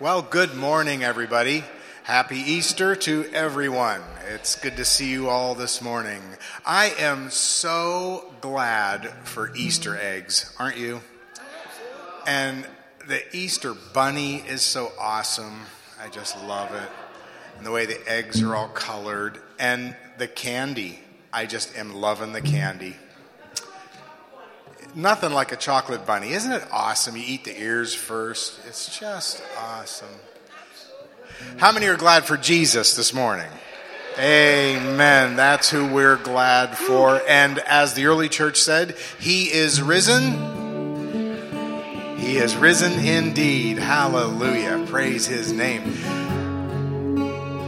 Well, good morning, everybody. Happy Easter to everyone. It's good to see you all this morning. I am so glad for Easter eggs, aren't you? And the Easter bunny is so awesome. I just love it. And the way the eggs are all colored. And the candy. I just am loving the candy. Nothing like a chocolate bunny. Isn't it awesome? You eat the ears first. It's just awesome. How many are glad for Jesus this morning? Amen. That's who we're glad for. And as the early church said, He is risen. He is risen indeed. Hallelujah. Praise His name.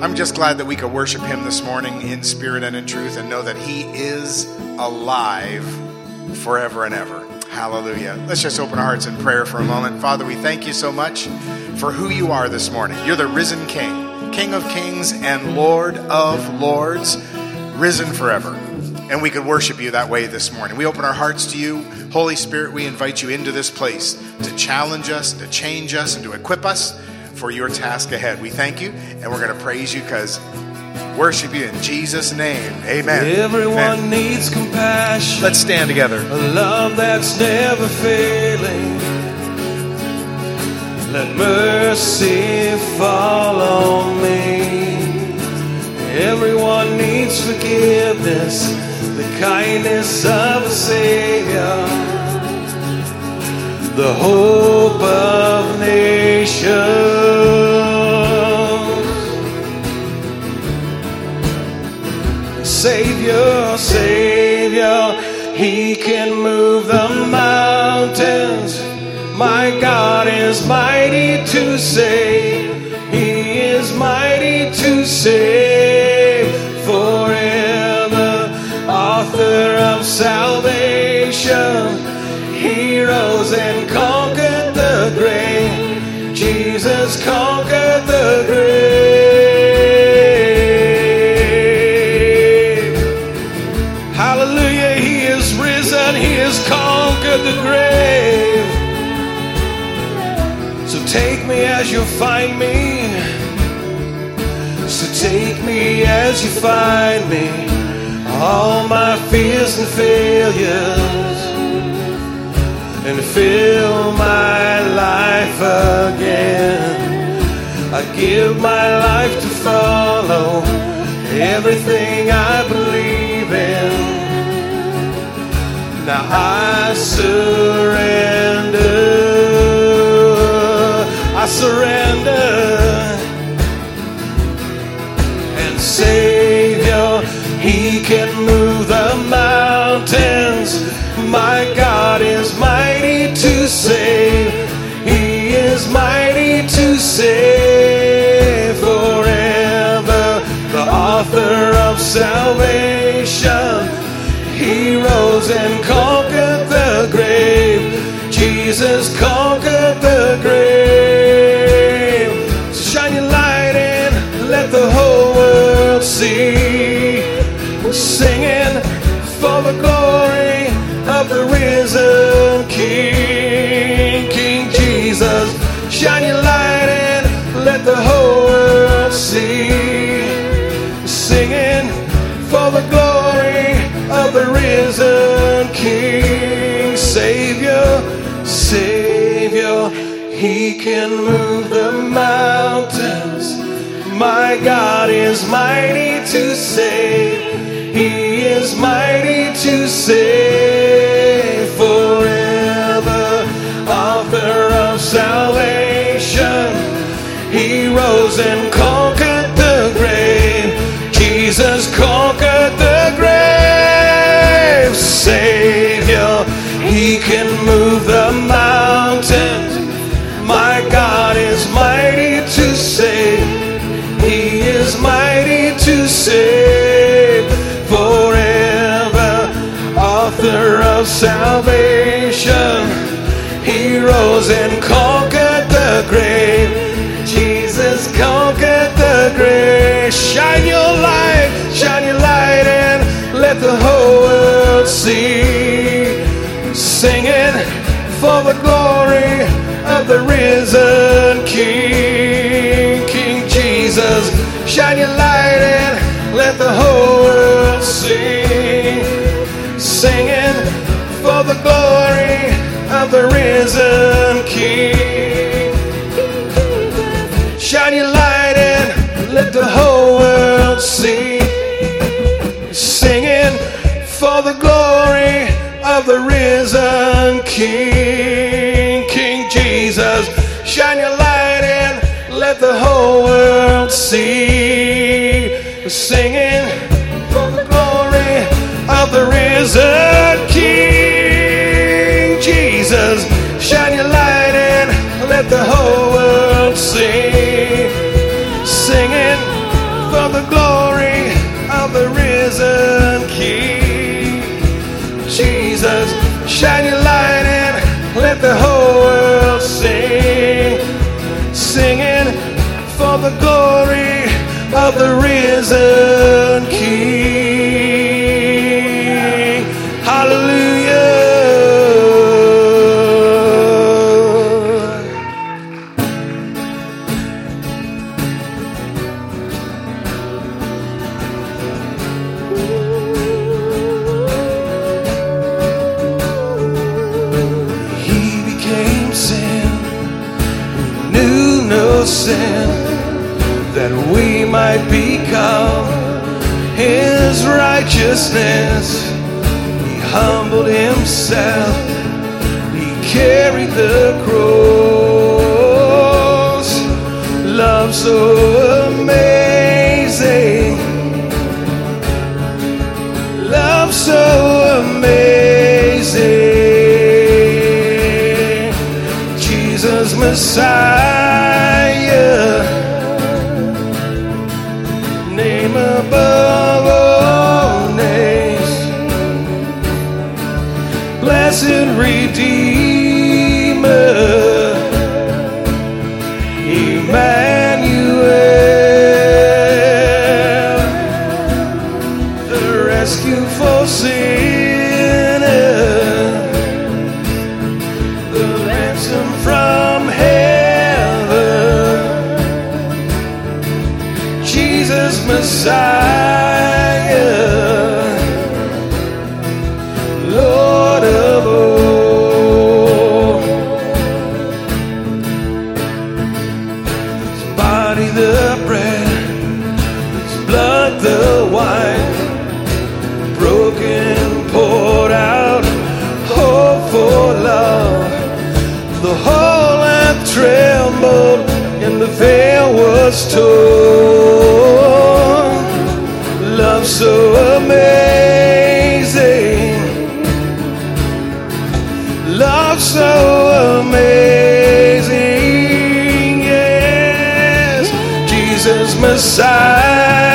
I'm just glad that we could worship Him this morning in spirit and in truth and know that He is alive forever and ever. Hallelujah. Let's just open our hearts in prayer for a moment. Father, we thank you so much for who you are this morning. You're the risen King, King of kings and Lord of lords, risen forever. And we could worship you that way this morning. We open our hearts to you. Holy Spirit, we invite you into this place to challenge us, to change us, and to equip us for your task ahead. We thank you, and we're going to praise you because worship you in Jesus' name. Amen. Everyone Amen. needs compassion. Let's stand together. A love that's never failing. Let mercy fall on me. Everyone needs forgiveness, the kindness of a Savior, the hope of nations. Savior, Savior, He can move the mountains. My God is mighty to save. He is mighty to save find me. All my fears and failures. And fill my life again. I give my life to follow everything I believe in. Now I surrender. I surrender. Forever. The author of salvation. He rose and conquered the grave. Jesus conquered the grave. So shine your light and let the whole world see. We're singing for the glory can move the mountains. My God is mighty to save. He is mighty to save forever. Author of salvation. He rose and the glory of the risen King, King Jesus. Shine your light and let the whole world sing. Singing for the glory of the risen King. Shine your light and let the whole world see. Singing for the glory of the risen King, King Jesus. Shine your light and let the whole world see. Singing for the glory of the risen King Jesus. Shine your light and let the whole world see. Singing for the glory for the glory of the risen King. Righteousness. He humbled himself, he carried the cross. Love so amazing, love so amazing. Jesus Messiah, the wine, broken, poured out, hope for love. The whole earth trembled and the veil was torn. Love so amazing. Love so amazing. Yes, Jesus Messiah.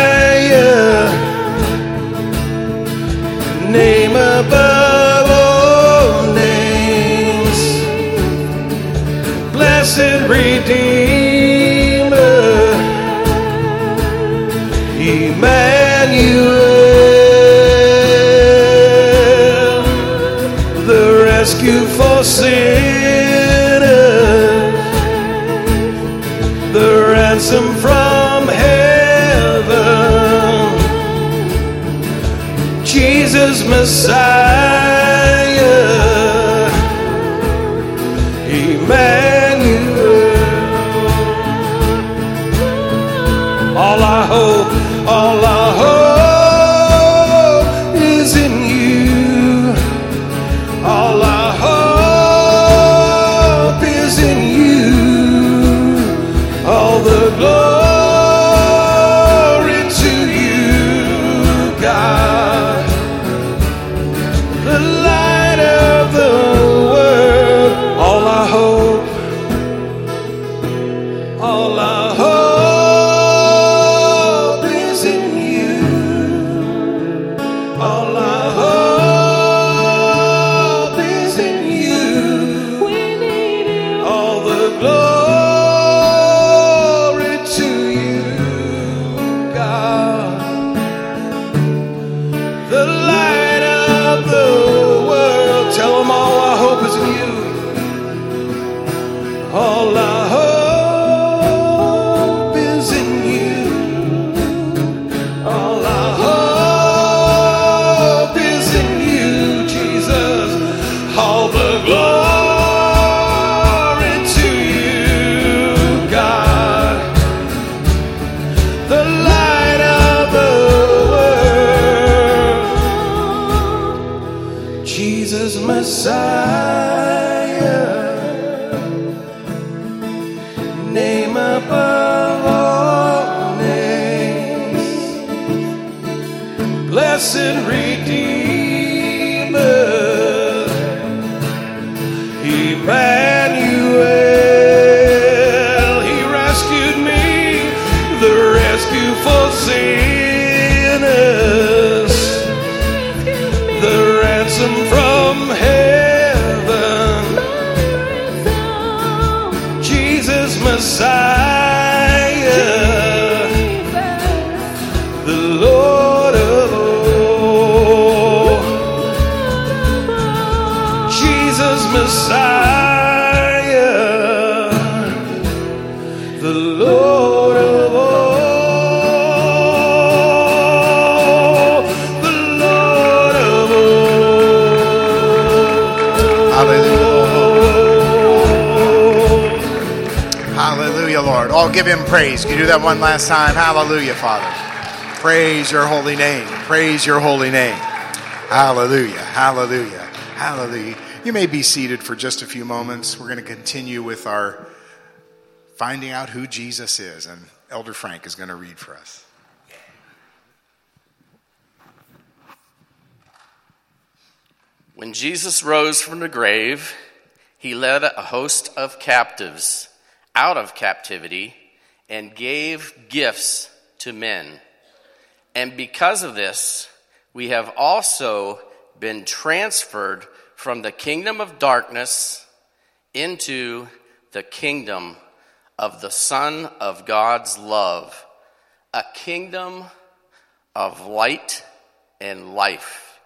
One last time? Hallelujah, Father. Praise your holy name. Praise your holy name. Hallelujah. Hallelujah. Hallelujah. You may be seated for just a few moments. We're going to continue with our finding out who Jesus is, and Elder Frank is going to read for us. When Jesus rose from the grave, he led a host of captives out of captivity and gave gifts to men. And because of this, we have also been transferred from the kingdom of darkness into the kingdom of the Son of God's love, a kingdom of light and life.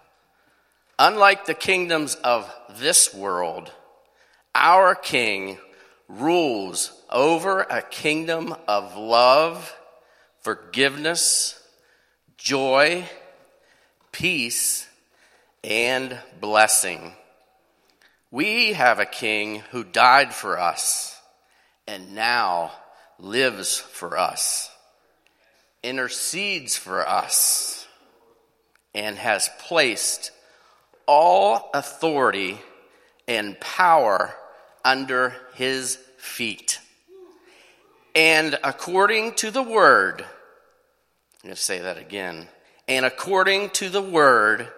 Unlike the kingdoms of this world, our King rules over a kingdom of love, forgiveness, joy, peace, and blessing. We have a King who died for us and now lives for us, intercedes for us, and has placed all authority and power under his feet. And according to the word, I'm going to say that again. And according to the word,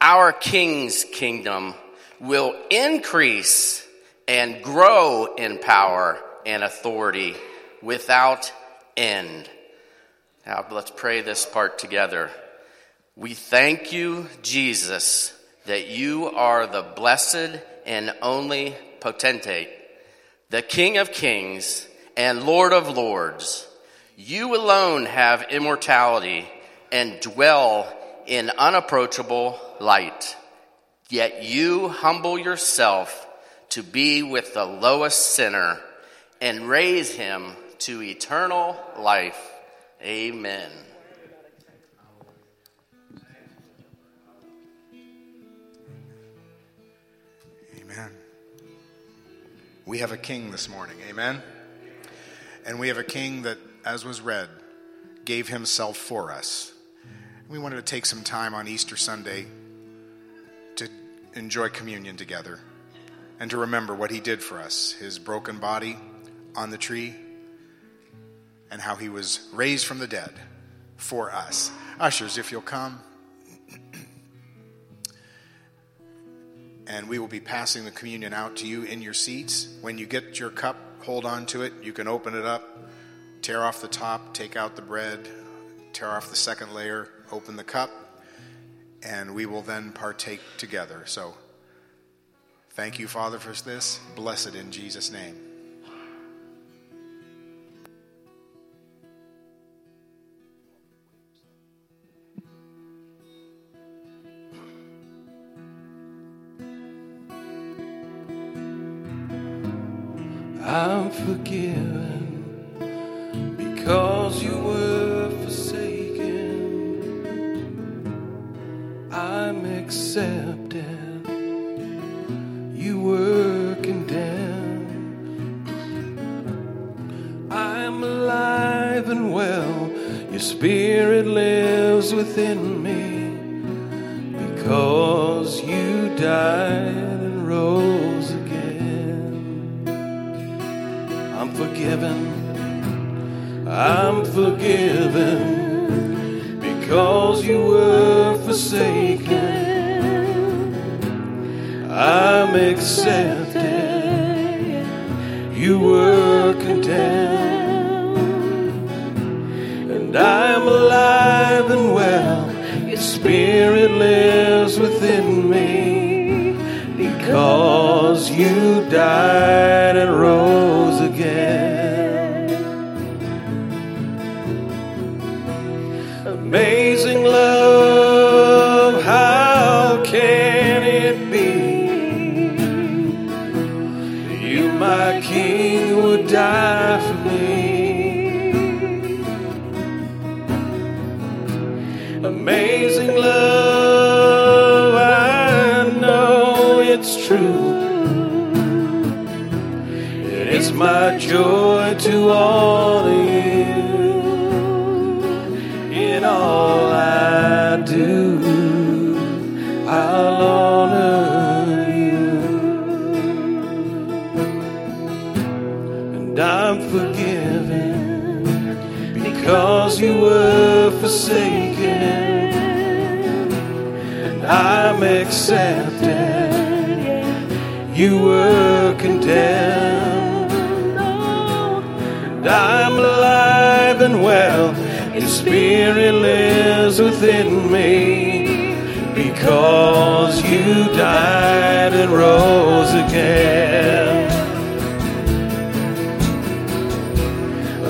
our king's kingdom will increase and grow in power and authority without end. Now, let's pray this part together. We thank you, Jesus, that you are the blessed and only potentate, the King of kings and Lord of lords. You alone have immortality and dwell in unapproachable light. Yet you humble yourself to be with the lowest sinner and raise him to eternal life. Amen. We have a king this morning. Amen. And we have a king that, as was read, gave himself for us. We wanted to take some time on Easter Sunday to enjoy communion together and to remember what he did for us his broken body on the tree and how he was raised from the dead for us. Ushers, if you'll come. And we will be passing the communion out to you in your seats. When you get your cup, hold on to it. You can open it up, tear off the top, take out the bread, tear off the second layer, open the cup, and we will then partake together. So, thank you, Father, for this. Blessed in Jesus' name. I'm forgiven because you were forsaken. I'm accepted. You were condemned. I'm alive and well. Your spirit lives within me because you died and rose I'm forgiven. I'm because you were forsaken. I'm accepted. you were condemned. And I am alive and well, your spirit lives within me. Because you died and rose again. I'm forgiven because you were forsaken, I'm accepted. You were condemned. Spirit lives within me because you died and rose again.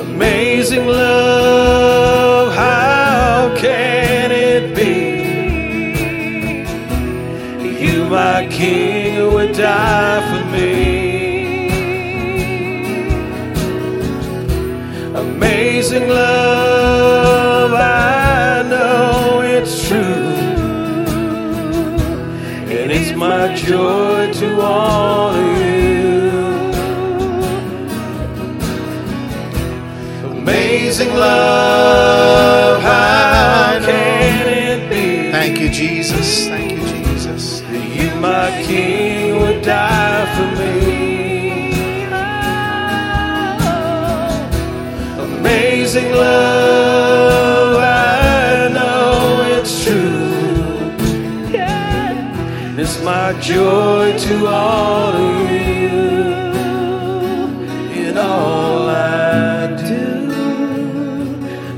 Amazing love, how can it be? You, my king, who would die for me. Amazing love, it's my joy to honor you. Amazing love, how can it be? Thank you, Jesus. Thank you, Jesus. That You, my king, would die for me. Amazing love, joy to honor you in all I do.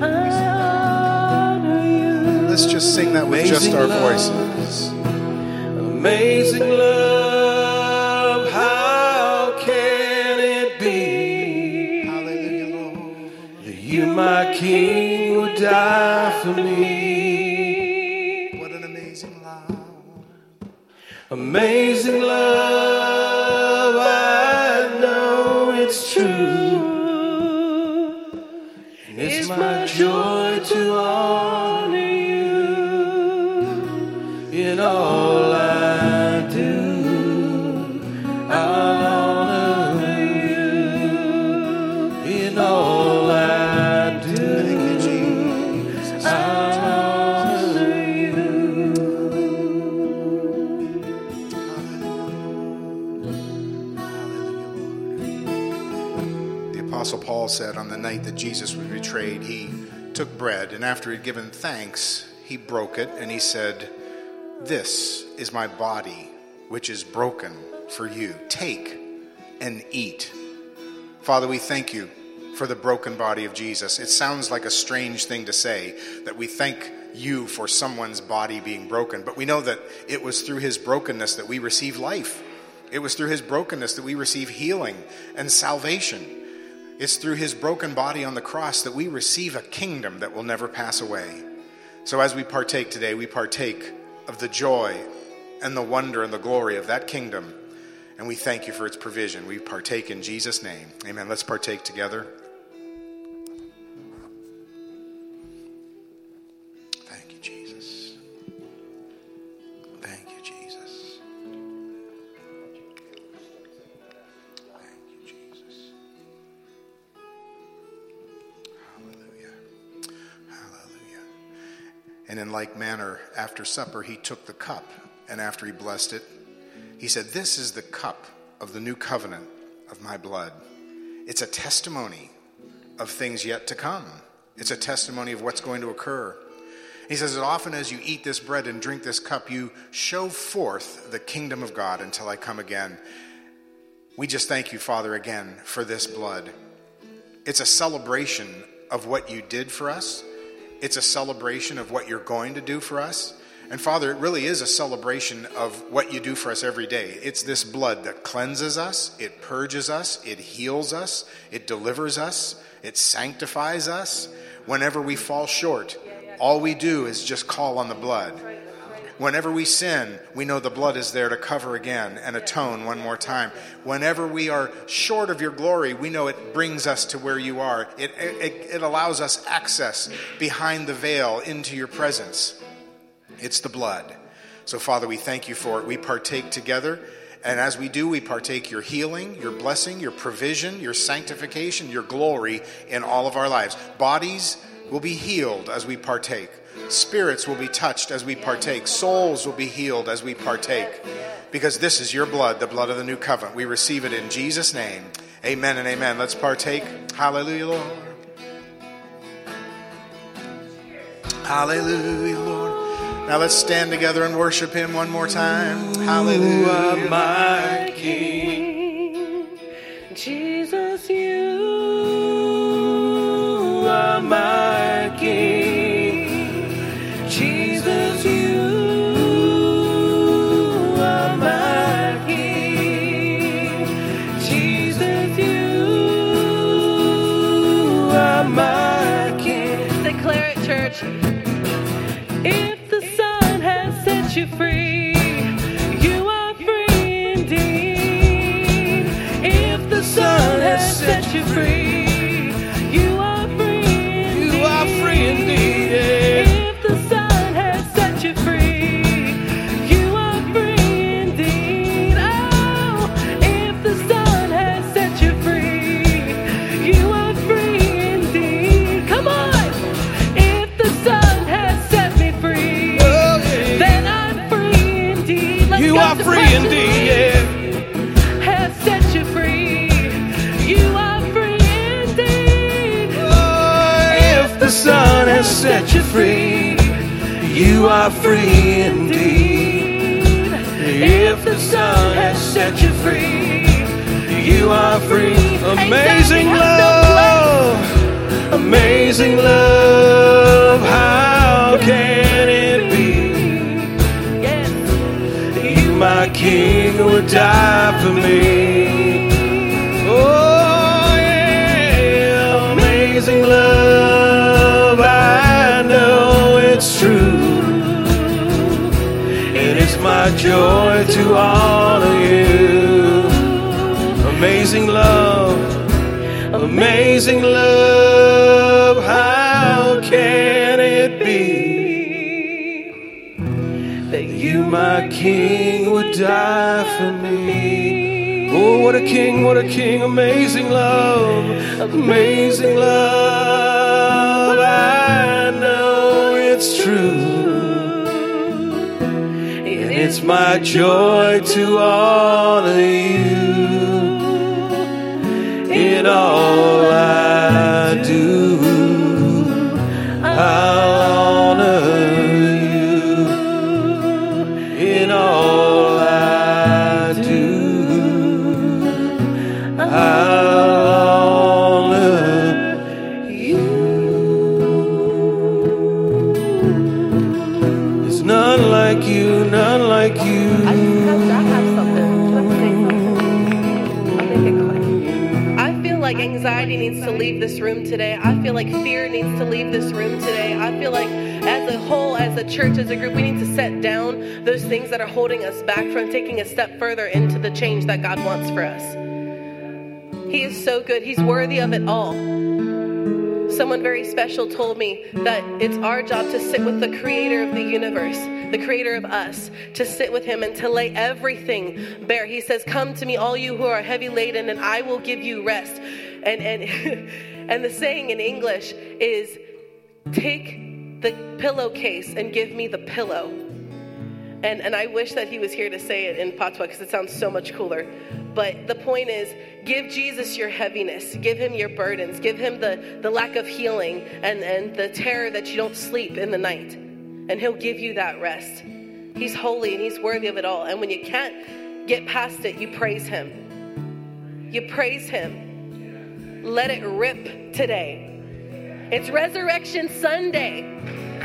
I honor you. Let's just sing that with just our voices. Amazing bread, and after he'd given thanks, he broke it, and he said, This is my body, which is broken for you. Take and eat. Father, we thank you for the broken body of Jesus. It sounds like a strange thing to say that we thank you for someone's body being broken, but we know that it was through his brokenness that we receive life. It was through his brokenness that we receive healing and salvation. It's through his broken body on the cross that we receive a kingdom that will never pass away. So as we partake today, we partake of the joy and the wonder and the glory of that kingdom. And we thank you for its provision. We partake in Jesus' name. Amen. Let's partake together. And in like manner, after supper, he took the cup, and after he blessed it, he said, This is the cup of the new covenant of my blood. It's a testimony of things yet to come, it's a testimony of what's going to occur. He says, As often as you eat this bread and drink this cup, you show forth the kingdom of God until I come again. We just thank you, Father, again for this blood. It's a celebration of what you did for us, it's a celebration of what you're going to do for us. And Father, it really is a celebration of what you do for us every day. It's this blood that cleanses us, it purges us, it heals us, it delivers us, it sanctifies us. Whenever we fall short, all we do is just call on the blood. Whenever we sin, we know the blood is there to cover again and atone one more time. Whenever we are short of your glory, we know it brings us to where you are. It, it, it allows us access behind the veil into your presence. It's the blood. So, Father, we thank you for it. We partake together. And as we do, we partake your healing, your blessing, your provision, your sanctification, your glory in all of our lives. Bodies will be healed as we partake. Spirits will be touched as we partake. Souls will be healed as we partake. Because this is your blood, the blood of the new covenant. We receive it in Jesus' name. Amen and amen. Let's partake. Hallelujah, Lord. Hallelujah, Lord. Now let's stand together and worship Him one more time. Hallelujah. Free, has set you free, you are free indeed. If the Son has set you free, you are free. Amazing love, amazing love. How can it be? You, my King, would die for me. Joy to all of you. Amazing love, amazing love. How can it be? that you, my King, would die for me. Oh, what a King, what a King, amazing love, amazing love. I know it's true, it's my joy to honor you in all I do. I'll this room today. I feel like fear needs to leave this room today. I feel like as a whole, as a church, as a group, we need to set down those things that are holding us back from taking a step further into the change that God wants for us. He is so good. He's worthy of it all. Someone very special told me that it's our job to sit with the creator of the universe, the creator of us, to sit with him and to lay everything bare. He says, Come to me, all you who are heavy laden, and I will give you rest. And and and the saying in English is take the pillowcase and give me the pillow. And, and I wish that he was here to say it in patois because it sounds so much cooler. But the point is, give Jesus your heaviness, give him your burdens, give him the, the lack of healing and, and the terror that you don't sleep in the night. And he'll give you that rest. He's holy and he's worthy of it all. And when you can't get past it, you praise him. you praise Him. Let it rip today. It's Resurrection Sunday.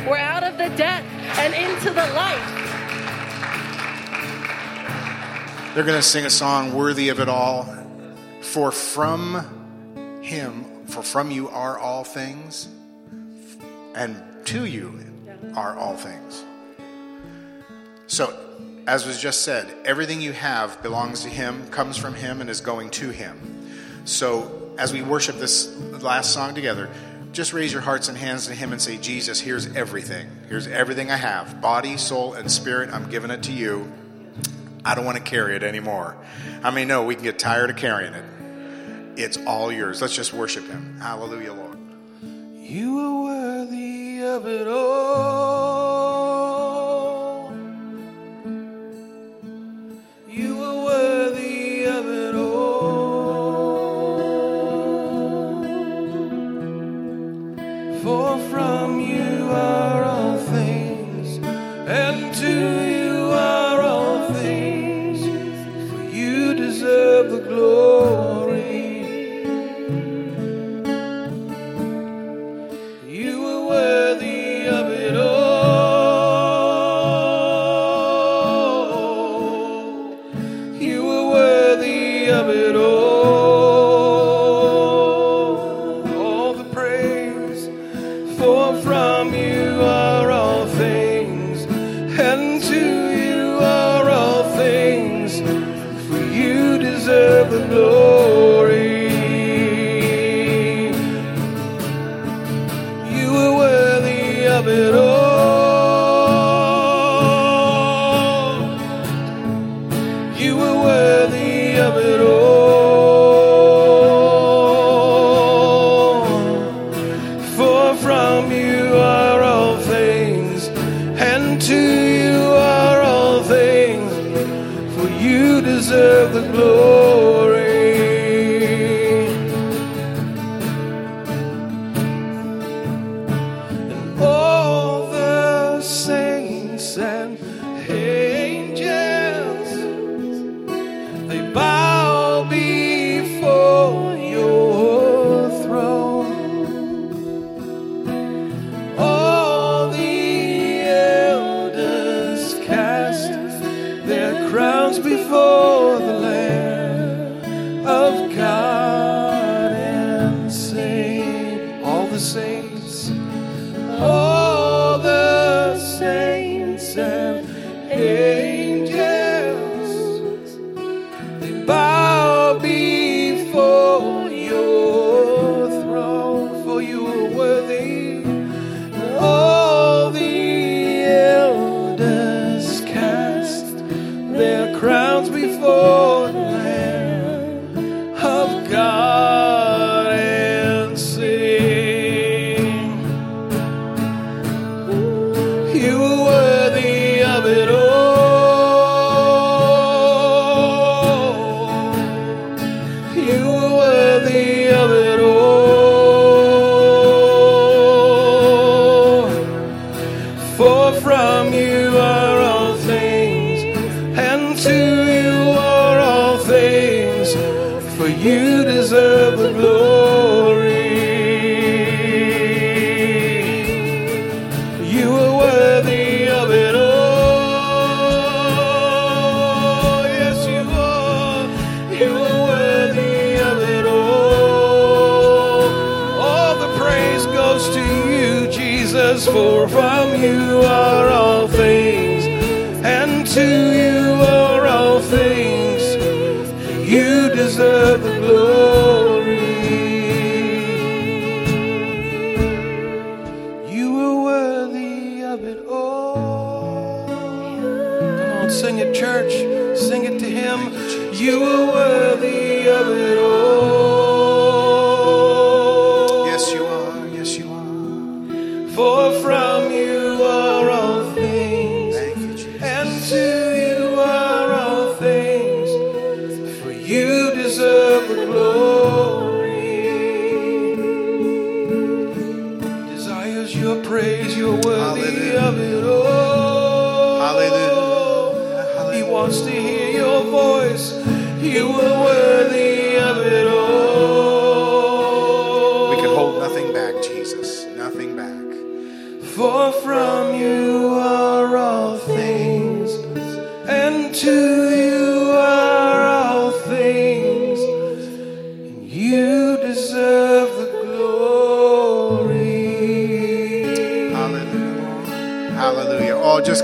We're out of the death and into the light. They're going to sing a song worthy of it all. For from him, for from you are all things, and to you are all things. So, as was just said, everything you have belongs to him, comes from him, and is going to him. So, as we worship this last song together, just raise your hearts and hands to him and say, Jesus, here's everything. Here's everything I have body, soul, and spirit. I'm giving it to you. I don't want to carry it anymore. I mean, no, we can get tired of carrying it. It's all yours. Let's just worship Him. Hallelujah, Lord. You are worthy of it all. For from you are all things, and to you are all things. You deserve the glory. For you deserve the glory. You are worthy of it all. Yes, you are. You are worthy of it all. All the praise goes to you, Jesus, for from you are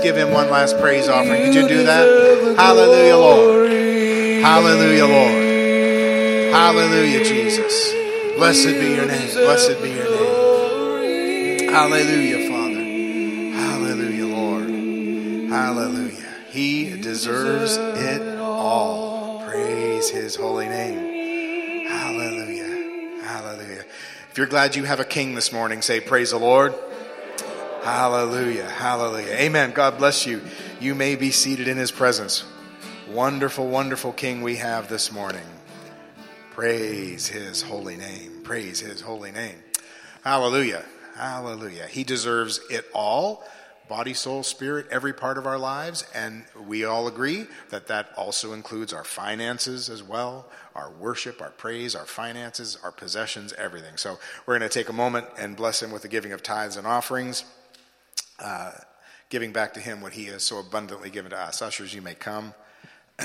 give him one last praise offering. Could you do that? Hallelujah, Lord. Hallelujah, Lord. Hallelujah, Jesus. Blessed be your name. Blessed be your name. Hallelujah, Father. Hallelujah, Lord. Hallelujah. He deserves it all. Praise his holy name. Hallelujah. Hallelujah. If you're glad you have a king this morning, say, Praise the Lord. Hallelujah. Hallelujah. Amen. God bless you. You may be seated in his presence. Wonderful, wonderful king we have this morning. Praise his holy name. Praise his holy name. Hallelujah. Hallelujah. He deserves it all body, soul, spirit, every part of our lives. And we all agree that that also includes our finances as well, our worship, our praise, our finances, our possessions, everything. So we're going to take a moment and bless him with the giving of tithes and offerings, uh, giving back to him what he has so abundantly given to us. Ushers, you may come.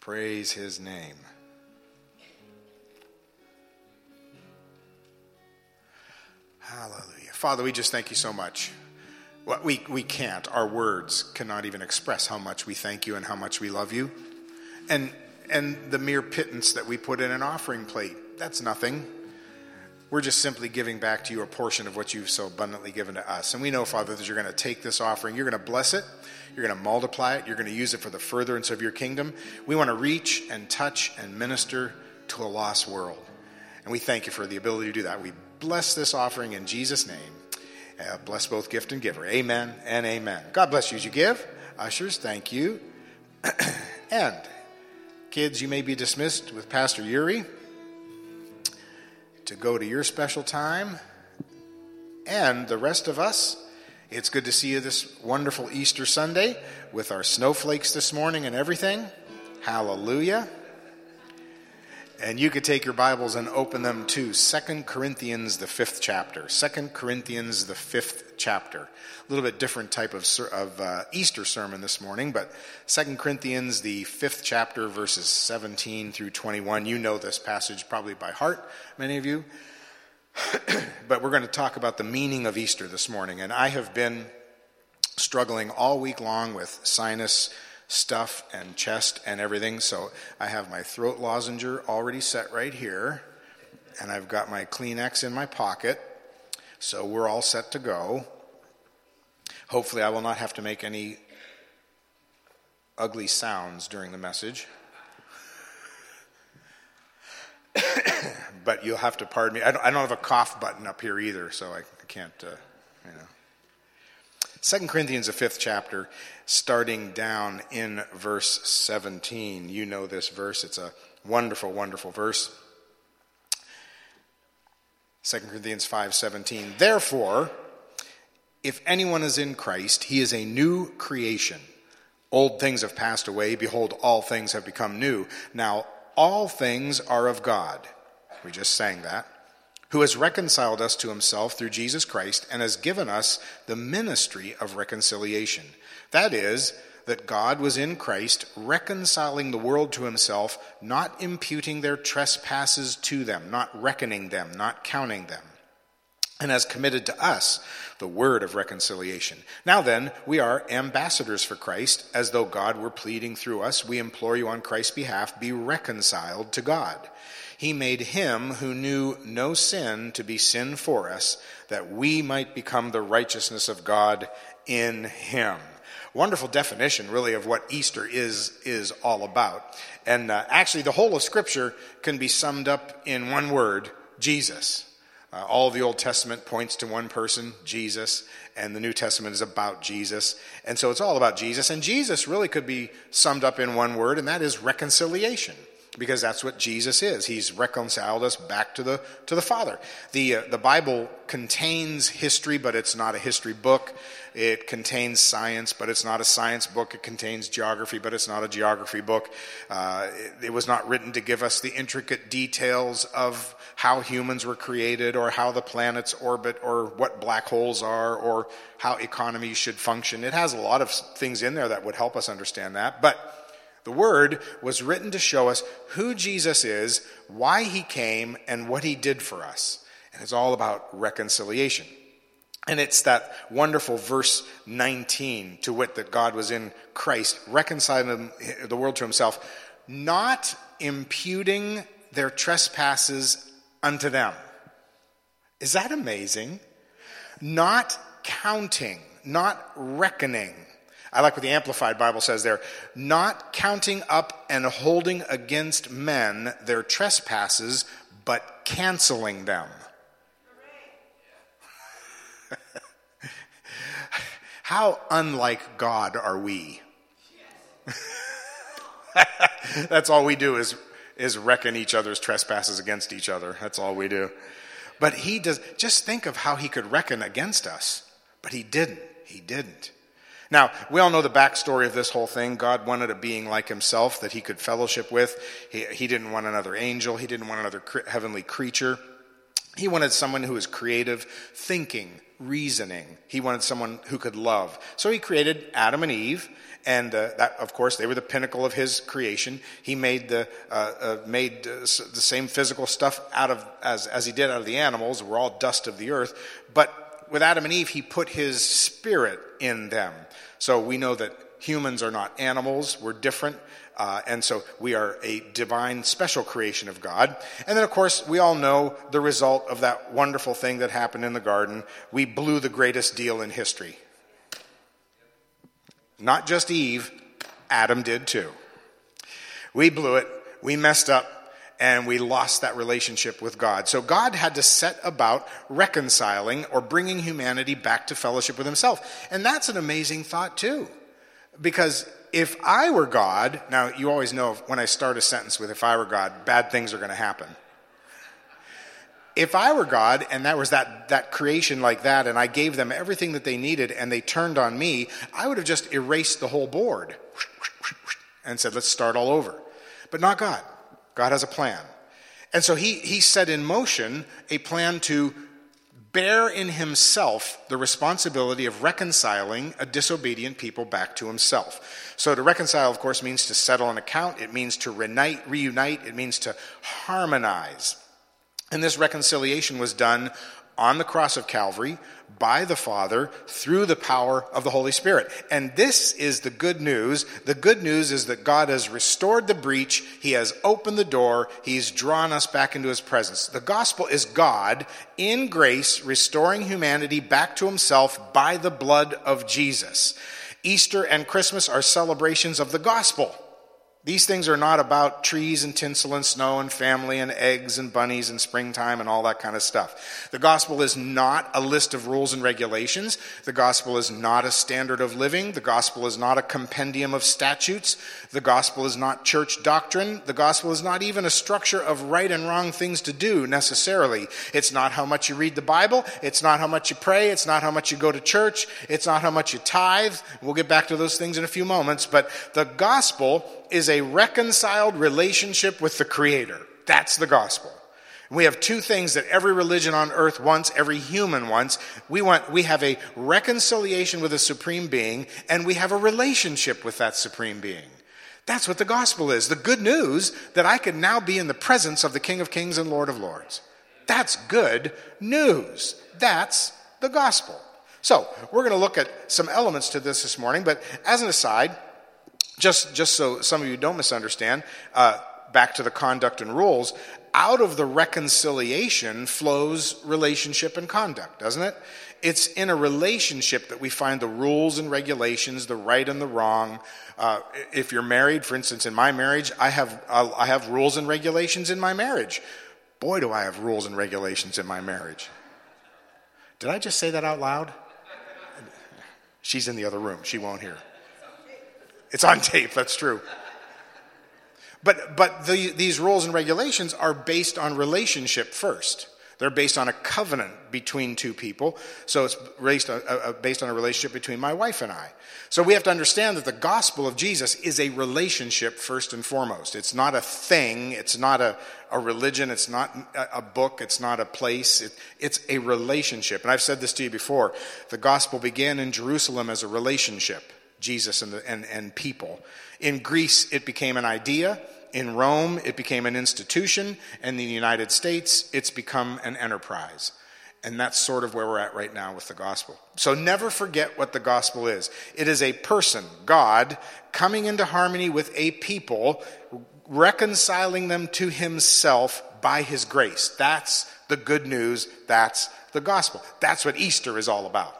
Praise his name. Hallelujah. Father, we just thank you so much. Well, we, we can't. Our words cannot even express how much we thank you and how much we love you. And, and the mere pittance that we put in an offering plate, that's nothing. We're just simply giving back to you a portion of what you've so abundantly given to us. And we know, Father, that you're going to take this offering, you're going to bless it, you're going to multiply it, you're going to use it for the furtherance of your kingdom. We want to reach and touch and minister to a lost world. And we thank you for the ability to do that. We bless this offering in Jesus' name. Uh, bless both gift and giver. Amen and amen. God bless you as you give. Ushers, thank you. and kids, you may be dismissed with Pastor Yuri to go to your special time. And the rest of us, it's good to see you this wonderful Easter Sunday with our snowflakes this morning and everything. Hallelujah. And you could take your Bibles and open them to Second Corinthians, the fifth chapter. Second Corinthians, the fifth chapter. A little bit different type of, of uh, Easter sermon this morning, but Second Corinthians, the fifth chapter, verses 17 through 21. You know this passage probably by heart, many of you. but we're going to talk about the meaning of Easter this morning. And I have been struggling all week long with sinus stuff and chest and everything. So I have my throat lozenger already set right here, and I've got my Kleenex in my pocket. So we're all set to go. Hopefully, I will not have to make any ugly sounds during the message. but you'll have to pardon me. I don't, I don't, have a cough button up here either, so I can't, uh, you know. Second Corinthians, the fifth chapter, starting down in verse 17. You know this verse. It's a wonderful, wonderful verse. 2 Corinthians 5:17 Therefore if anyone is in Christ he is a new creation. Old things have passed away. Behold all things have become new. Now all things are of God. We just sang that. Who has reconciled us to himself through Jesus Christ and has given us the ministry of reconciliation. That is that God was in Christ, reconciling the world to himself, not imputing their trespasses to them, not reckoning them, not counting them, and has committed to us the word of reconciliation. Now then, we are ambassadors for Christ, as though God were pleading through us. We implore you on Christ's behalf, be reconciled to God. He made him who knew no sin to be sin for us, that we might become the righteousness of God in him wonderful definition, really, of what Easter is is all about. And uh, actually, the whole of Scripture can be summed up in one word: Jesus. Uh, all the Old Testament points to one person, Jesus, and the New Testament is about Jesus. And so it's all about Jesus. And Jesus really could be summed up in one word, and that is reconciliation. Because that's what Jesus is. He's reconciled us back to the to the Father. The uh, the Bible contains history, but it's not a history book. It contains science, but it's not a science book. It contains geography, but it's not a geography book. Uh, it, it was not written to give us the intricate details of how humans were created, or how the planets orbit, or what black holes are, or how economies should function. It has a lot of things in there that would help us understand that, but the Word was written to show us who Jesus is, why he came, and what he did for us. And it's all about reconciliation. And it's that wonderful verse 19, to wit, that God was in Christ, reconciling the world to himself, not imputing their trespasses unto them. Is that amazing? Not counting, not reckoning. I like what the Amplified Bible says there not counting up and holding against men their trespasses, but canceling them. How unlike God are we? That's all we do is, is reckon each other's trespasses against each other. That's all we do. But he does, just think of how he could reckon against us. But he didn't. He didn't. Now, we all know the backstory of this whole thing. God wanted a being like himself that he could fellowship with. He, he didn't want another angel, he didn't want another cre- heavenly creature. He wanted someone who was creative, thinking, reasoning. He wanted someone who could love. So he created Adam and Eve, and uh, that, of course, they were the pinnacle of his creation. He made the uh, uh, made uh, the same physical stuff out of as as he did out of the animals. We're all dust of the earth, but with Adam and Eve, he put his spirit in them. So we know that humans are not animals, we're different. Uh, and so we are a divine, special creation of God. And then, of course, we all know the result of that wonderful thing that happened in the garden. We blew the greatest deal in history. Not just Eve, Adam did too. We blew it, we messed up, and we lost that relationship with God. So God had to set about reconciling or bringing humanity back to fellowship with Himself. And that's an amazing thought, too. Because if I were God, now you always know when I start a sentence with if I were God, bad things are going to happen. If I were God and that was that, that creation like that, and I gave them everything that they needed and they turned on me, I would have just erased the whole board and said, let's start all over. But not God. God has a plan. And so he, he set in motion a plan to bear in himself the responsibility of reconciling a disobedient people back to himself. So to reconcile, of course, means to settle an account, it means to reunite, reunite, it means to harmonize. And this reconciliation was done on the cross of Calvary by the Father through the power of the Holy Spirit. And this is the good news. The good news is that God has restored the breach, He has opened the door, He's drawn us back into His presence. The gospel is God in grace restoring humanity back to Himself by the blood of Jesus. Easter and Christmas are celebrations of the gospel. These things are not about trees and tinsel and snow and family and eggs and bunnies and springtime and all that kind of stuff. The gospel is not a list of rules and regulations. The gospel is not a standard of living. The gospel is not a compendium of statutes. The gospel is not church doctrine. The gospel is not even a structure of right and wrong things to do necessarily. It's not how much you read the Bible. It's not how much you pray. It's not how much you go to church. It's not how much you tithe. We'll get back to those things in a few moments. But the gospel is a reconciled relationship with the Creator. That's the gospel. We have two things that every religion on earth wants, every human wants. We want, we have a reconciliation with a supreme being, and we have a relationship with that supreme being. That's what the gospel is. The good news that I can now be in the presence of the King of Kings and Lord of Lords. That's good news. That's the gospel. So, we're going to look at some elements to this this morning, but as an aside, just, just so some of you don't misunderstand, uh, back to the conduct and rules, out of the reconciliation flows relationship and conduct, doesn't it? It's in a relationship that we find the rules and regulations, the right and the wrong. Uh, if you're married, for instance, in my marriage, I have, I have rules and regulations in my marriage. Boy, do I have rules and regulations in my marriage. Did I just say that out loud? She's in the other room. She won't hear. It's on tape, that's true. But, but the, these rules and regulations are based on relationship first. They're based on a covenant between two people. So it's based on, uh, based on a relationship between my wife and I. So we have to understand that the gospel of Jesus is a relationship first and foremost. It's not a thing. It's not a, a religion. It's not a, a book. It's not a place. It, it's a relationship. And I've said this to you before. The gospel began in Jerusalem as a relationship. Jesus and, the, and, and people. In Greece, it became an idea. In Rome, it became an institution. And in the United States, it's become an enterprise. And that's sort of where we're at right now with the gospel. So never forget what the gospel is it is a person, God, coming into harmony with a people, reconciling them to himself by his grace. That's the good news. That's the gospel. That's what Easter is all about.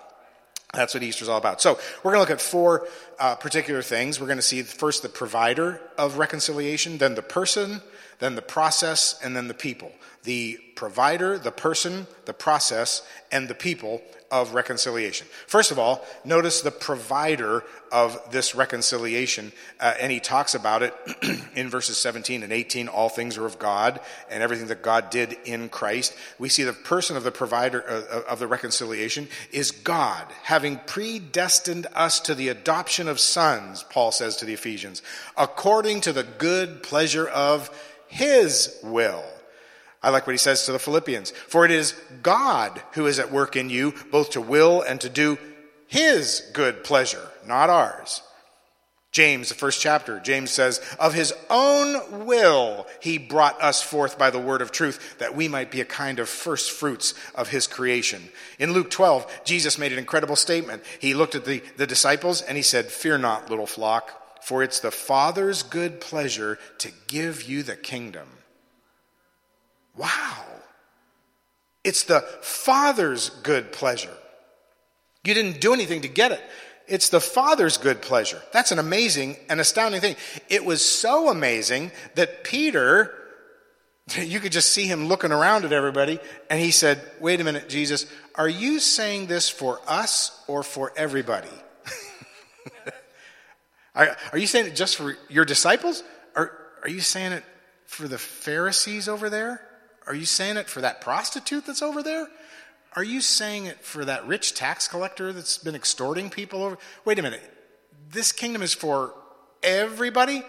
That's what Easter is all about. So we're going to look at four uh, particular things. We're going to see first the provider of reconciliation, then the person, then the process, and then the people. The provider, the person, the process, and the people of reconciliation. First of all, notice the provider of this reconciliation, uh, and he talks about it in verses 17 and 18. All things are of God, and everything that God did in Christ. We see the person of the provider uh, of the reconciliation is God, having predestined us to the adoption of sons, Paul says to the Ephesians, according to the good pleasure of his will I like what he says to the Philippians. For it is God who is at work in you, both to will and to do his good pleasure, not ours. James, the first chapter, James says, Of his own will he brought us forth by the word of truth, that we might be a kind of first fruits of his creation. In Luke 12, Jesus made an incredible statement. He looked at the, the disciples and he said, Fear not, little flock, for it's the Father's good pleasure to give you the kingdom. Wow. It's the Father's good pleasure. You didn't do anything to get it. It's the Father's good pleasure. That's an amazing and astounding thing. It was so amazing that Peter, you could just see him looking around at everybody, and he said, Wait a minute, Jesus, are you saying this for us or for everybody? are, are, you saying it just for your disciples? Or are you saying it for the Pharisees over there? Are you saying it for that prostitute that's over there? Are you saying it for that rich tax collector that's been extorting people over? Wait a minute. This kingdom is for everybody?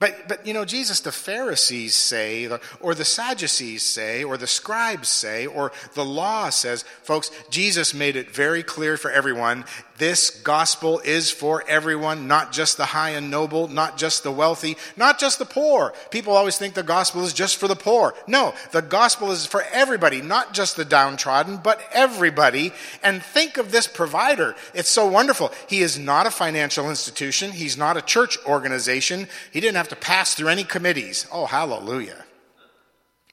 But, but you know, Jesus, the Pharisees say, or the Sadducees say, or the scribes say, or the law says, folks, Jesus made it very clear for everyone this gospel is for everyone, not just the high and noble, not just the wealthy, not just the poor. People always think the gospel is just for the poor. No, the gospel is for everybody, not just the downtrodden, but everybody. And think of this provider. It's so wonderful. He is not a financial institution. He's not a church organization. He didn't have to pass through any committees. Oh, hallelujah.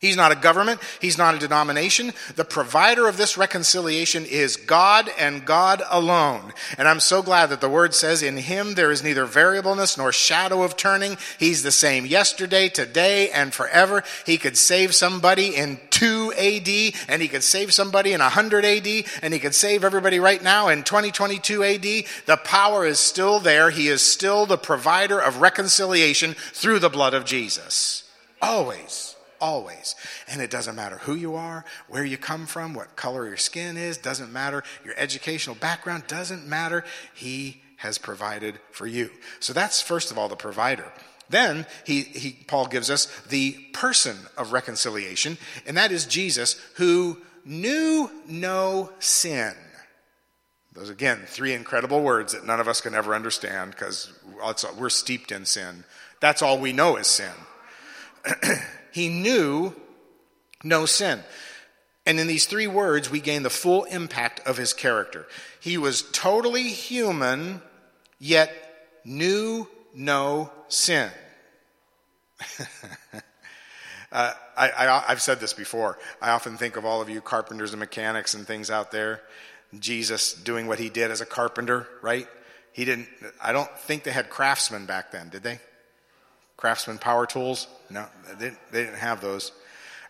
He's not a government. He's not a denomination. The provider of this reconciliation is God and God alone. And I'm so glad that the word says in him there is neither variableness nor shadow of turning. He's the same yesterday, today, and forever. He could save somebody in 2 AD and he could save somebody in 100 AD and he could save everybody right now in 2022 AD. The power is still there. He is still the provider of reconciliation through the blood of Jesus. Always always. And it doesn't matter who you are, where you come from, what color your skin is, doesn't matter. Your educational background doesn't matter. He has provided for you. So that's first of all the provider. Then he, he, Paul gives us the person of reconciliation, and that is Jesus, who knew no sin. Those, again, three incredible words that none of us can ever understand because we're steeped in sin. That's all we know is sin. He knew no sin. And in these three words, we gain the full impact of his character. He was totally human, yet knew no sin. uh, I, have said this before. I often think of all of you carpenters and mechanics and things out there. Jesus doing what he did as a carpenter, right? He didn't, I don't think they had craftsmen back then, did they? Craftsman power tools? No, they they didn't have those.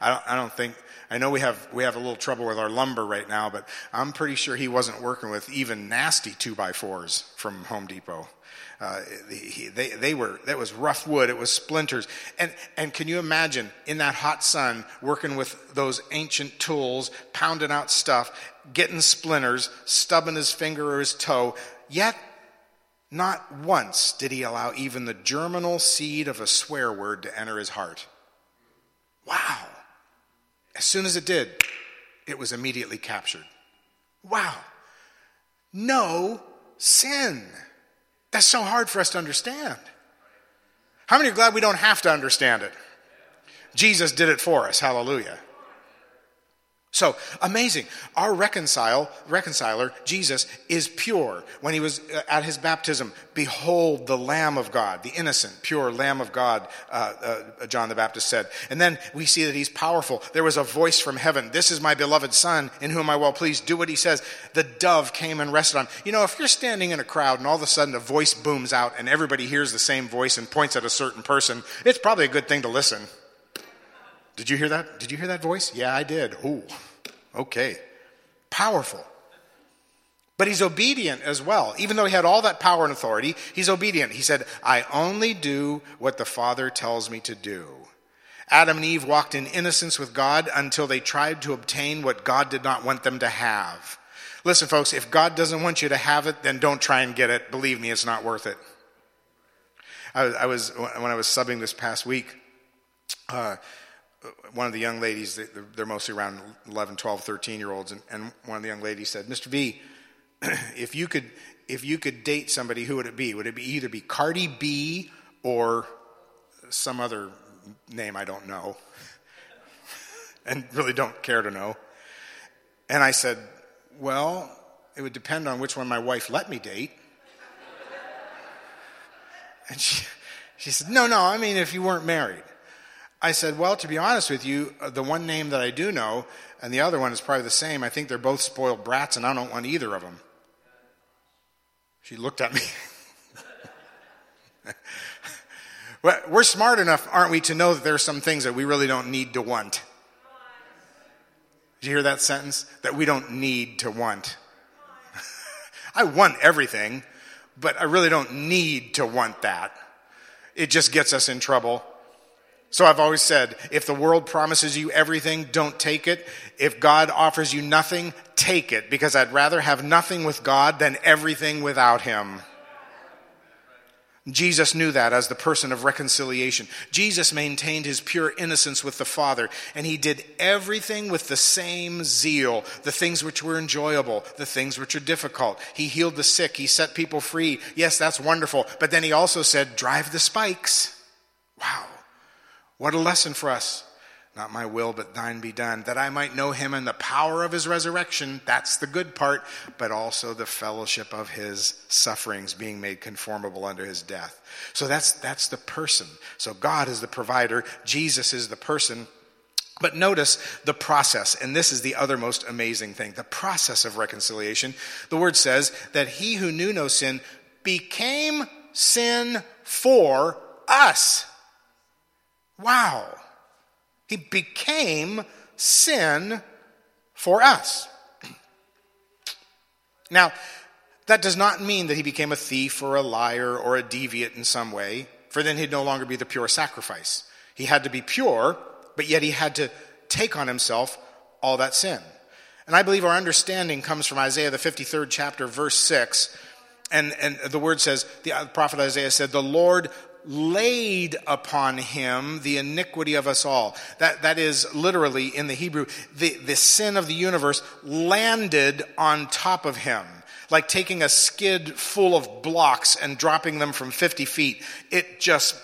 I don't, I don't think, I know we have, we have a little trouble with our lumber right now, but I'm pretty sure he wasn't working with even nasty two by fours from Home Depot. Uh, he, they, they were, that was rough wood. It was splinters. And, and can you imagine in that hot sun working with those ancient tools, pounding out stuff, getting splinters, stubbing his finger or his toe, yet not once did he allow even the germinal seed of a swear word to enter his heart. Wow. As soon as it did, it was immediately captured. Wow. No sin. That's so hard for us to understand. How many are glad we don't have to understand it? Jesus did it for us. Hallelujah. So amazing. Our reconcile, reconciler, Jesus, is pure. When he was uh, at his baptism, behold the Lamb of God, the innocent, pure Lamb of God, uh, uh, John the Baptist said. And then we see that he's powerful. There was a voice from heaven. This is my beloved Son, in whom I well pleased. Do what he says. The dove came and rested on him. You know, if you're standing in a crowd and all of a sudden a voice booms out and everybody hears the same voice and points at a certain person, it's probably a good thing to listen. Did you hear that? Did you hear that voice? Yeah, I did. Ooh, okay. Powerful. But he's obedient as well. Even though he had all that power and authority, he's obedient. He said, I only do what the Father tells me to do. Adam and Eve walked in innocence with God until they tried to obtain what God did not want them to have. Listen, folks, if God doesn't want you to have it, then don't try and get it. Believe me, it's not worth it. I was, when I was subbing this past week, uh, one of the young ladies, they're mostly around 11, 12, 13 year olds, and, one of the young ladies said, Mr. V, if you could if you could date somebody, who would it be? Would it be either be Cardi B or some other name I don't know, and really don't care to know? And I said, well, it would depend on which one my wife let me date. And she, she said, no, no, I mean if you weren't married. I said, Well, to be honest with you, uh, the one name that I do know and the other one is probably the same. I think they're both spoiled brats, and I don't want either of them. She looked at me. We're smart enough, aren't we, to know that there are some things that we really don't need to want. Did you hear that sentence? That we don't need to want. I want everything, but I really don't need to want that. It just gets us in trouble. So I've always said, if the world promises you everything, don't take it. If God offers you nothing, take it, because I'd rather have nothing with God than everything without Him. Jesus knew that as the person of reconciliation. Jesus maintained his pure innocence with the Father, and he did everything with the same zeal the things which were enjoyable, the things which are difficult. He healed the sick, he set people free. Yes, that's wonderful. But then he also said, Drive the spikes. Wow. What a lesson for us. Not my will, but thine be done, that I might know him and the power of his resurrection. That's the good part, but also the fellowship of his sufferings, being made conformable under his death. So that's, that's the person. So God is the provider, Jesus is the person. But notice the process, and this is the other most amazing thing the process of reconciliation. The word says that he who knew no sin became sin for us. Wow. He became sin for us. Now, that does not mean that he became a thief or a liar or a deviant in some way, for then he'd no longer be the pure sacrifice. He had to be pure, but yet he had to take on himself all that sin. And I believe our understanding comes from Isaiah, the 53rd chapter, verse 6. And, and the word says, the uh, prophet Isaiah said, The Lord laid upon him the iniquity of us all. That, that is literally in the Hebrew, the, the sin of the universe landed on top of him. Like taking a skid full of blocks and dropping them from 50 feet. It just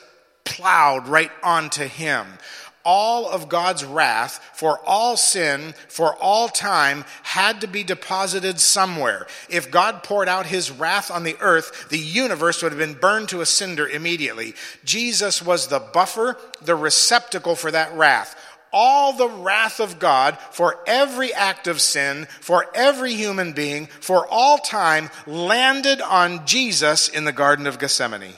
plowed right onto him all of God's wrath for all sin, for all time, had to be deposited somewhere. If God poured out his wrath on the earth, the universe would have been burned to a cinder immediately. Jesus was the buffer, the receptacle for that wrath. All the wrath of God for every act of sin, for every human being, for all time, landed on Jesus in the Garden of Gethsemane.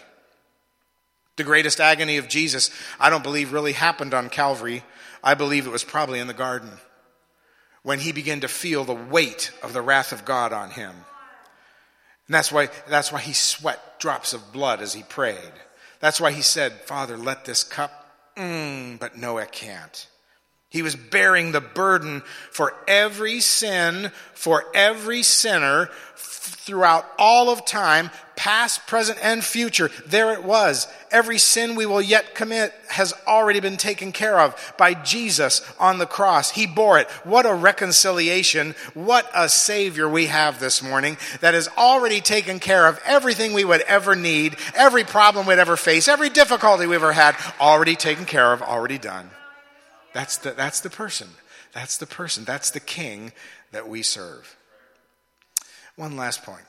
The greatest agony of Jesus, I don't believe really happened on Calvary. I believe it was probably in the garden when he began to feel the weight of the wrath of God on him. And that's why, that's why he sweat drops of blood as he prayed. That's why he said, Father, let this cup, mm, but no, it can't. He was bearing the burden for every sin, for every sinner throughout all of time, past, present, and future. There it was. Every sin we will yet commit has already been taken care of by Jesus on the cross. He bore it. What a reconciliation. What a Savior we have this morning that has already taken care of everything we would ever need, every problem we'd ever face, every difficulty we ever had, already taken care of, already done. That's the, that's the person. That's the person. That's the king that we serve. One last point,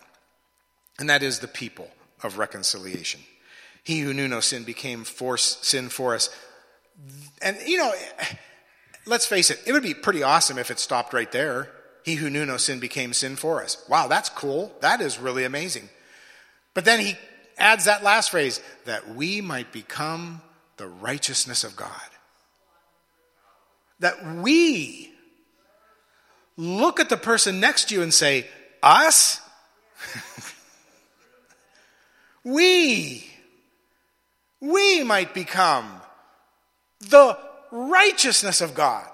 and that is the people of reconciliation. He who knew no sin became force, sin for us. And, you know, let's face it, it would be pretty awesome if it stopped right there. He who knew no sin became sin for us. Wow, that's cool. That is really amazing. But then he adds that last phrase that we might become the righteousness of God that we look at the person next to you and say, Us? we, we might become the righteousness of God.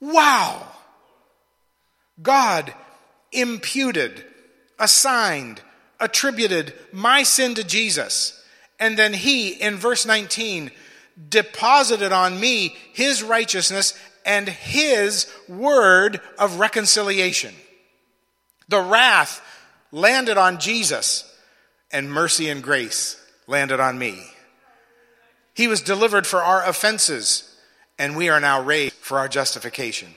Wow. God imputed, assigned, attributed my sin to Jesus. And then he, in verse 19, deposited on me his righteousness and his word of reconciliation. The wrath landed on Jesus, and mercy and grace landed on me. He was delivered for our offenses, and we are now raised for our justification.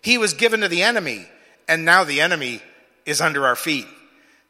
He was given to the enemy, and now the enemy is under our feet.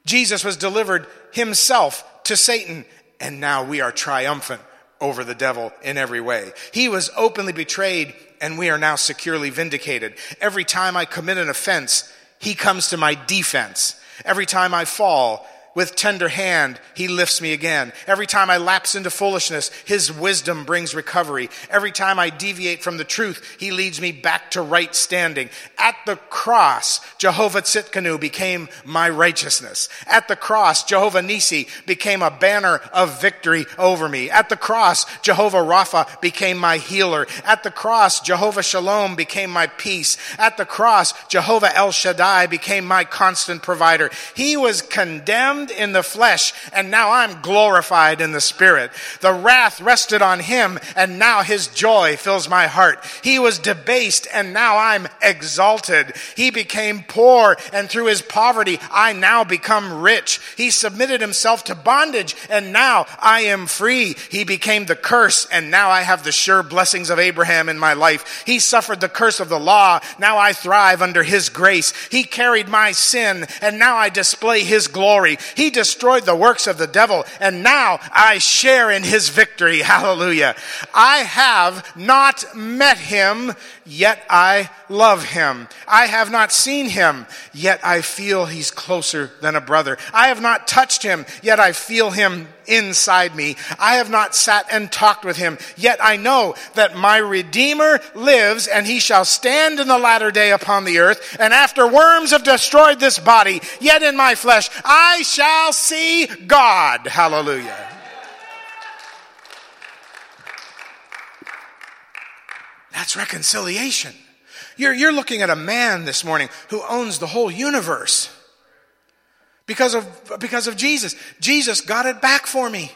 Jesus was delivered himself to Satan, and now we are triumphant over the devil in every way. He was openly betrayed, and we are now securely vindicated. Every time I commit an offense, he comes to my defense. Every time I fall, with tender hand, he lifts me again. Every time I lapse into foolishness, his wisdom brings recovery. Every time I deviate from the truth, he leads me back to right standing. At the cross, Jehovah Tsidkenu became my righteousness. At the cross, Jehovah Nisi became a banner of victory over me. At the cross, Jehovah Rapha became my healer. At the cross, Jehovah Shalom became my peace. At the cross, Jehovah El Shaddai became my constant provider. He was condemned condemned in the flesh, and now I'm glorified in the spirit. The wrath rested on him, and now his joy fills my heart. He was debased, and now I'm exalted. He became poor, and through his poverty, I now become rich. He submitted himself to bondage, and now I am free. He became the curse, and now I have the sure blessings of Abraham in my life. He suffered the curse of the law. Now I thrive under his grace. He carried my sin, and now I display his glory. He destroyed the works of the devil, and now I share in his victory. Hallelujah. I have not met him, yet I love him. I have not seen him, yet I feel he's closer than a brother. I have not touched him, yet I feel him inside me. I have not sat and talked with him, yet I know that my Redeemer lives and he shall stand in the latter day upon the earth. And after worms have destroyed this body, yet in my flesh I shall see God. Hallelujah. That's reconciliation. You're, you're looking at a man this morning who owns the whole universe because of, because of Jesus. Jesus got it back for me.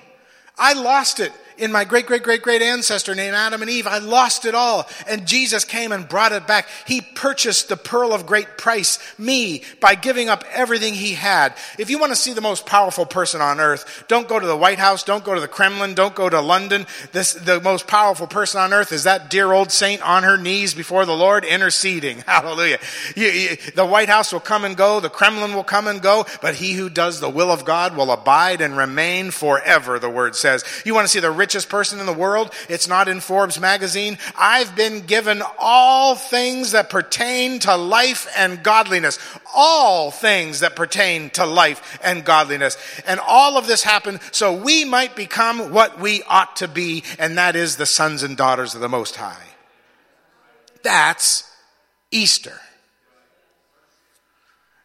I lost it in my great, great, great, great ancestor named Adam and Eve. I lost it all. And Jesus came and brought it back. He purchased the pearl of great price, me, by giving up everything he had. If you want to see the most powerful person on earth, don't go to the White House, don't go to the Kremlin, don't go to London. This, the most powerful person on earth is that dear old saint on her knees before the Lord interceding. Hallelujah. You, you, the White House will come and go, the Kremlin will come and go, but he who does the will of God will abide and remain forever, the word says. You want to see the rich richest person in the world. It's not in Forbes magazine. I've been given all things that pertain to life and godliness. All things that pertain to life and godliness. And all of this happened so we might become what we ought to be, and that is the sons and daughters of the Most High. That's Easter.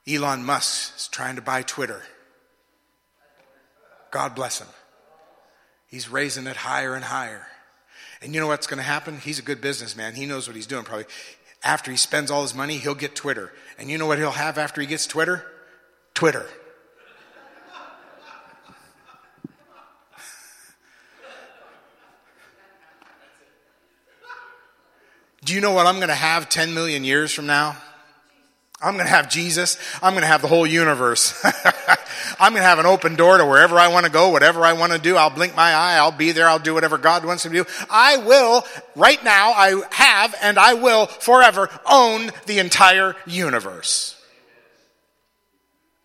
Elon Musk is trying to buy Twitter. God bless him. He's raising it higher and higher. And you know what's going to happen? He's a good businessman. He knows what he's doing probably. After he spends all his money, he'll get Twitter. And you know what he'll have after he gets Twitter? Twitter. Do you know what I'm going to have 10 million years from now? I'm going to have Jesus. I'm going to have the whole universe. I'm going to have an open door to wherever I want to go, whatever I want to do. I'll blink my eye. I'll be there. I'll do whatever God wants me to do. I will, right now, I have and I will forever own the entire universe.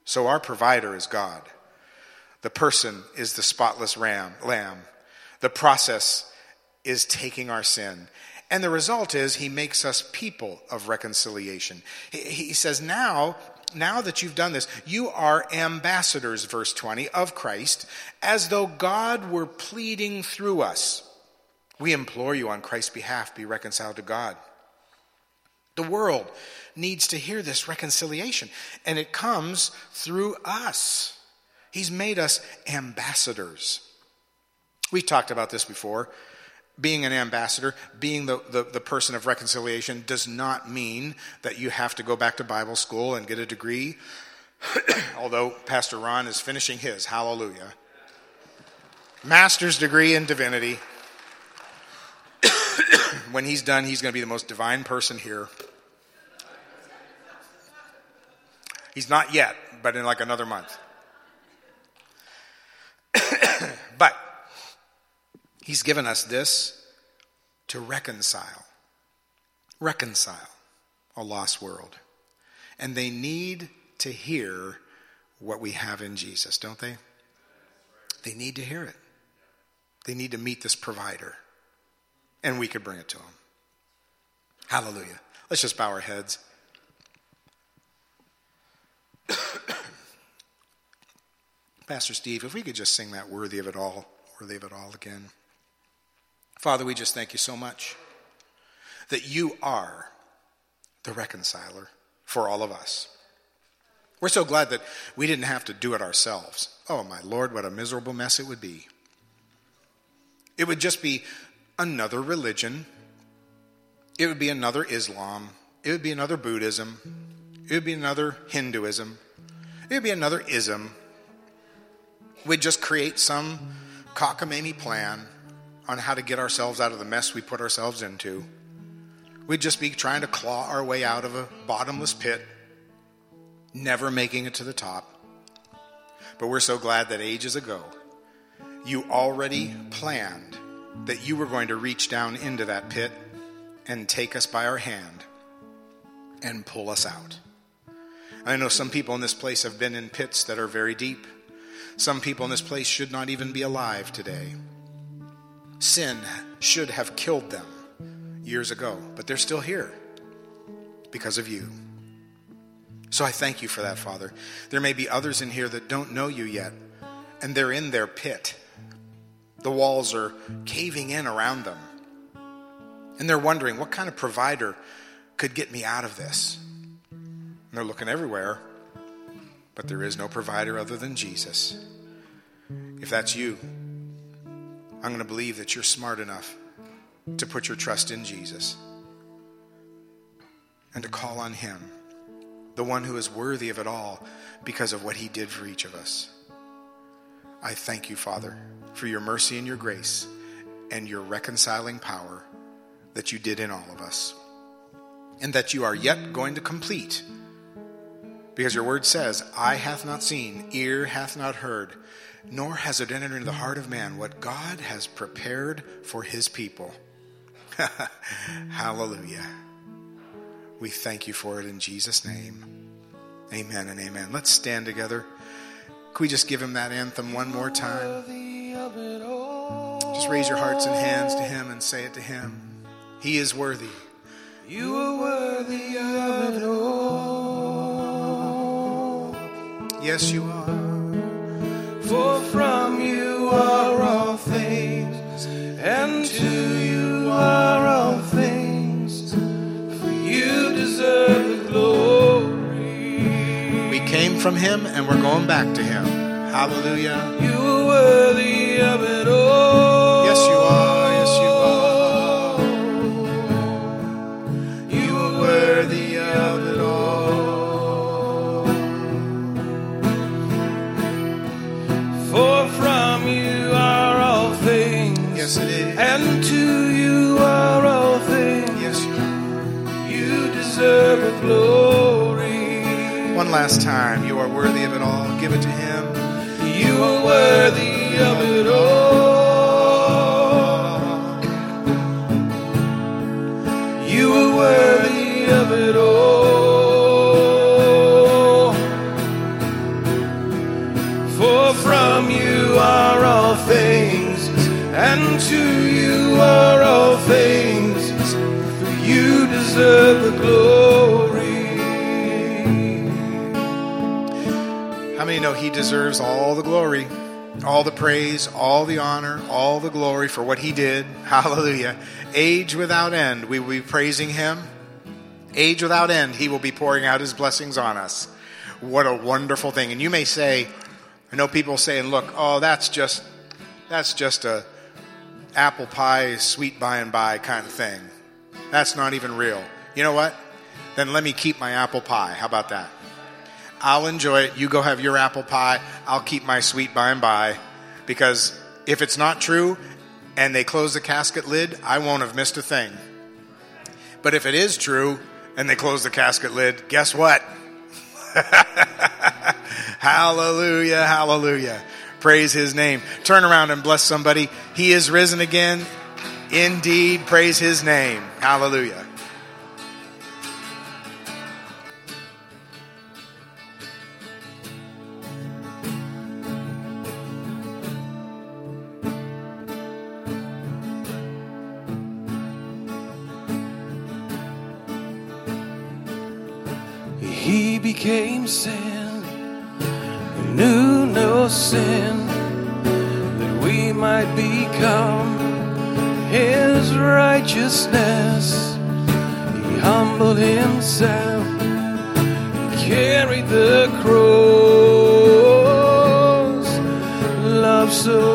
So our provider is God. The person is the spotless ram, lamb. The process is taking our sin and the result is he makes us people of reconciliation. He, says, now, now that you've done this, you are ambassadors, verse 20, of Christ, as though God were pleading through us. We implore you on Christ's behalf, be reconciled to God. The world needs to hear this reconciliation, and it comes through us. He's made us ambassadors. We talked about this before being an ambassador, being the, the, the, person of reconciliation, does not mean that you have to go back to Bible school and get a degree. Although Pastor Ron is finishing his, hallelujah. Master's degree in divinity. when he's done, he's going to be the most divine person here. He's not yet, but in like another month. but He's given us this to reconcile. Reconcile a lost world. And they need to hear what we have in Jesus, don't they? They need to hear it. They need to meet this provider. And we could bring it to them. Hallelujah. Let's just bow our heads. Pastor Steve, if we could just sing that worthy of it all, worthy of it all again. Father, we just thank you so much that you are the reconciler for all of us. We're so glad that we didn't have to do it ourselves. Oh, my Lord, what a miserable mess it would be. It would just be another religion. It would be another Islam. It would be another Buddhism. It would be another Hinduism. It would be another ism. We'd just create some cockamamie plan on how to get ourselves out of the mess we put ourselves into. We'd just be trying to claw our way out of a bottomless pit, never making it to the top. But we're so glad that ages ago, you already planned that you were going to reach down into that pit and take us by our hand and pull us out. I know some people in this place have been in pits that are very deep. Some people in this place should not even be alive today. Sin should have killed them years ago, but they're still here because of you. So I thank you for that, Father. There may be others in here that don't know you yet, and they're in their pit. The walls are caving in around them. And they're wondering, what kind of provider could get me out of this? And they're looking everywhere, but there is no provider other than Jesus. If that's you, I'm going to believe that you're smart enough to put your trust in Jesus and to call on Him, the one who is worthy of it all because of what He did for each of us. I thank you, Father, for your mercy and your grace and your reconciling power that you did in all of us, and that you are yet going to complete. Because your word says, Eye hath not seen, ear hath not heard nor has it entered into the heart of man what God has prepared for his people. Hallelujah. We thank you for it in Jesus' name. Amen and amen. Let's stand together. Can we just give him that anthem one more time? Just raise your hearts and hands to Him and say it to Him. He is worthy. You are worthy of it all. Yes, you are. For from you are all things, and to you are all things. For you deserve the glory. We came from Him and we're going back to Him. Hallelujah. You are worthy of it all. Yes, you are. And to you are all things. Yes, you are. You deserve the glory. One last time. You are worthy of it all. Give it to Him. You are worthy of it all. Deserves all the glory, all the praise, all the honor, all the glory for what He did? Hallelujah. Age without end, we will be praising Him. Age without end, He will be pouring out His blessings on us. What a wonderful thing. And you may say, I know people saying, look, oh, that's just that's just a apple pie, sweet by and by kind of thing. That's not even real. You know what? Then let me keep my apple pie. How about that? I'll enjoy it. You go have your apple pie. I'll keep my sweet by and by. Because if it's not true and they close the casket lid, I won't have missed a thing. But if it is true and they close the casket lid, guess what? hallelujah, hallelujah. Praise his name. Turn around and bless somebody. He is risen again. Indeed, praise his name. Hallelujah. Became sin, knew no sin, that we might become his righteousness. He humbled himself, he carried the cross. Love so